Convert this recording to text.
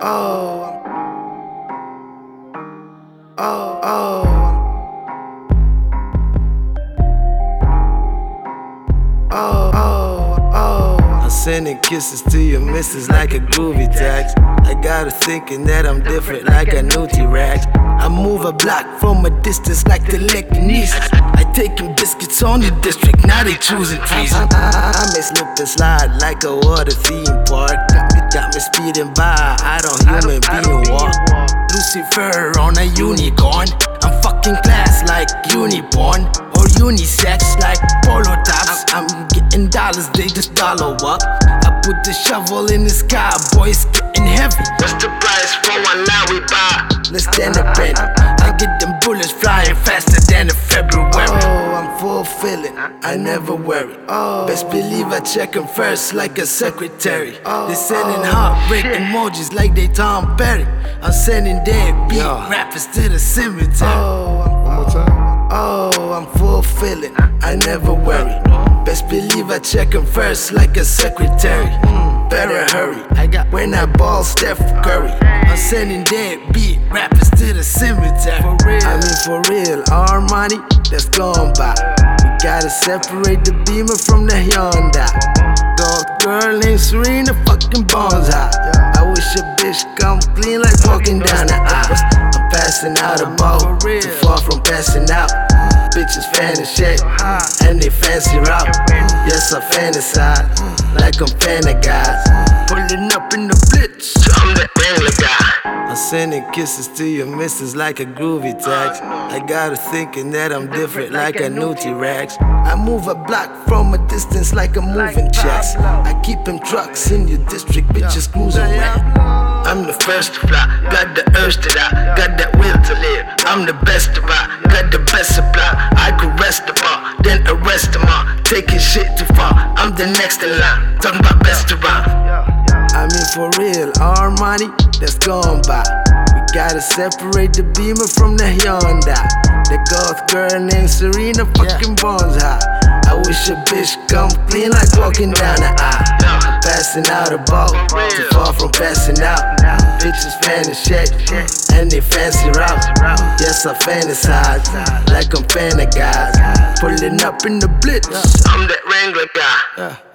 Oh, oh, oh. Oh, oh, oh. I'm sending kisses to your missus like a groovy text. I got her thinking that I'm different like a new T-Rex. I move a block from a distance like telekinesis. I taking biscuits on the district, now they choosing trees. I, I, I may slip and slide like a water theme park. Speeding by, I don't human being walk. Lucifer on a unicorn. I'm fucking class like uniporn or unisex like polo tops. I'm, I'm getting dollars, they just dollar up. I put the shovel in the sky, boys getting heavy. What's the price for one now we buy? Let's stand a penny. Fulfilling. I never worry. Best believe I check them first like a secretary. They sending heartbreak emojis like they Tom Perry. I'm sending dead beat rappers to the cemetery. Oh, One more time. Oh, I'm fulfilling. I never worry. Best believe I check him first like a secretary. Better hurry. I got when I ball Steph Curry. I'm sending dead beat rappers to the cemetery. For real. I mean for real. Our money that's gone by. Gotta separate the Beamer from the Hyundai. Gold girl named Serena fucking bones. I wish a bitch come clean like walking down the aisle. I'm passing out a ball, too far from passing out. Bitches fancy shit, and they fancy route. Yes, I fantasize, like I'm guys. Pulling up in the blitz. I'm the Wrangler guy. Sending kisses to your missus like a groovy text. I got her thinking that I'm different like a new T-Rex. I move a block from a distance like a moving checks. I keep them trucks in your district, bitches cruising around. I'm the first to fly, got the urge to die, got that will to live. I'm the best to buy, got the best supply. I could rest the bar, then arrest them all. Taking shit too far, I'm the next in line. Talking about money that's gone by. We gotta separate the Beamer from the Hyundai. The goth girl named Serena fucking bones high. I wish a bitch come clean like walking down the aisle. I'm passing out a ball, too far from passing out. Bitches fancy shit, and they fancy route. Yes, I fantasize like I'm guys. Pulling up in the blitz. I'm that Wrangler guy. Yeah.